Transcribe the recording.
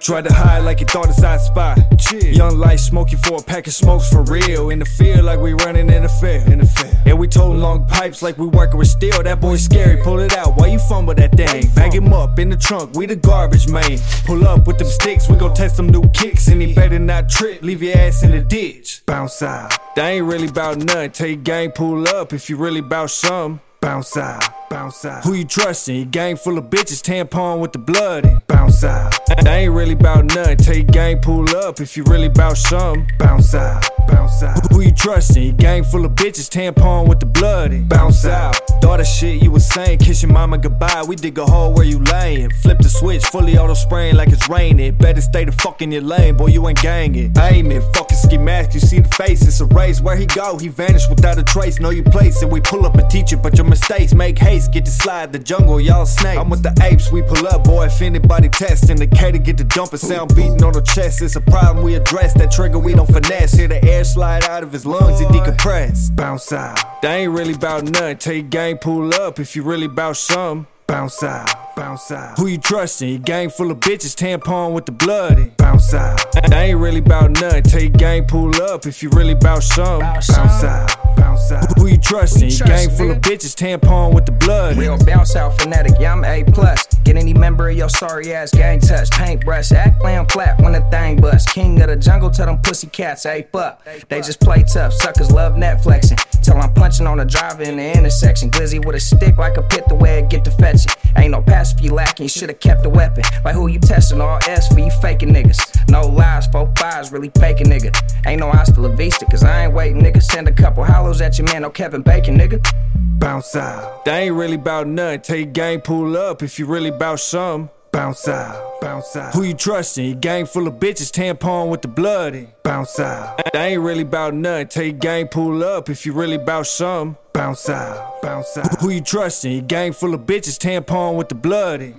Tried to hide like you thought it's hot spot. Chill. Young life smoking for a pack of smokes for real. In the field like we running in the fair. In the fair. And we toting long pipes like we working with steel. That boy scary, pull it out. Why you fumble that thing? Bag him up in the trunk, we the garbage man. Pull up with them sticks, we gon' test them new kicks. And he better not trip, leave your ass in the ditch. Bounce out. They ain't really about nothing. Tell your gang pull up if you really about something. Bounce out, bounce out. Who you trusting? Your gang full of bitches, tampon with the blood in. Bounce out. They ain't really about nothing. Tell your gang pull up if you really about something. Bounce out, bounce out. Who you trusting? Your gang full of bitches, tampon with the blood in. Bounce out. Thought that shit you was saying, kiss your mama goodbye. We dig a hole where you laying. Flip the switch, fully auto spraying like it's raining. Better stay the fuck in your lane, boy, you ain't gangin'. Aiming, fucking schematic, you see the face, it's a race. Where he go, he vanished without a trace. Know your place, and we pull up and teach it, but your mistakes make haste. Get to slide the jungle, y'all snake. I'm with the apes, we pull up, boy. If anybody test, indicator get the dumping sound beating on the chest. It's a problem we address. That trigger we don't finesse. Hear the air slide out of his lungs, he decompress. Bounce out. They ain't really about nothing. Tell your gang pull up if you really about something. Bounce out, bounce out. Who you trusting? Your gang full of bitches, tampon with the blood in. Bounce out. They ain't really about nothing. Tell your gang pull up if you really about something. Bounce out, bounce out. Who you trusting? Your gang full of bitches, tampon with the blood in. Real bounce out fanatic, yeah, I'm A plus. Get any member of your sorry ass gang touch. Paintbrush, act lamb flat when the thing bust. King of the jungle, tell them pussy cats ape up. They just play tough, suckers love Netflixing. Till I'm punching on the driver in the intersection. Glizzy with a stick like a pit the way it get to fetching. Ain't no pass if you lacking, you should've kept a weapon. Like who you testing, all S for you faking niggas. No lies, four fives, really faking nigga. Ain't no hasta la vista, cause I ain't waiting, nigga. Send a couple hollows at your man, no Kevin Bacon, nigga. Bounce out. They ain't really about nothing. Your gang pull up if you really about something. Bounce out, bounce out. Who you trusting? Your gang full of bitches, tampon with the blood in. Bounce out. They ain't really about nothing. Tell your gang pull up if you really about something. Bounce out, bounce out. Who you trusting? Your gang full of bitches, tampon with the blood in.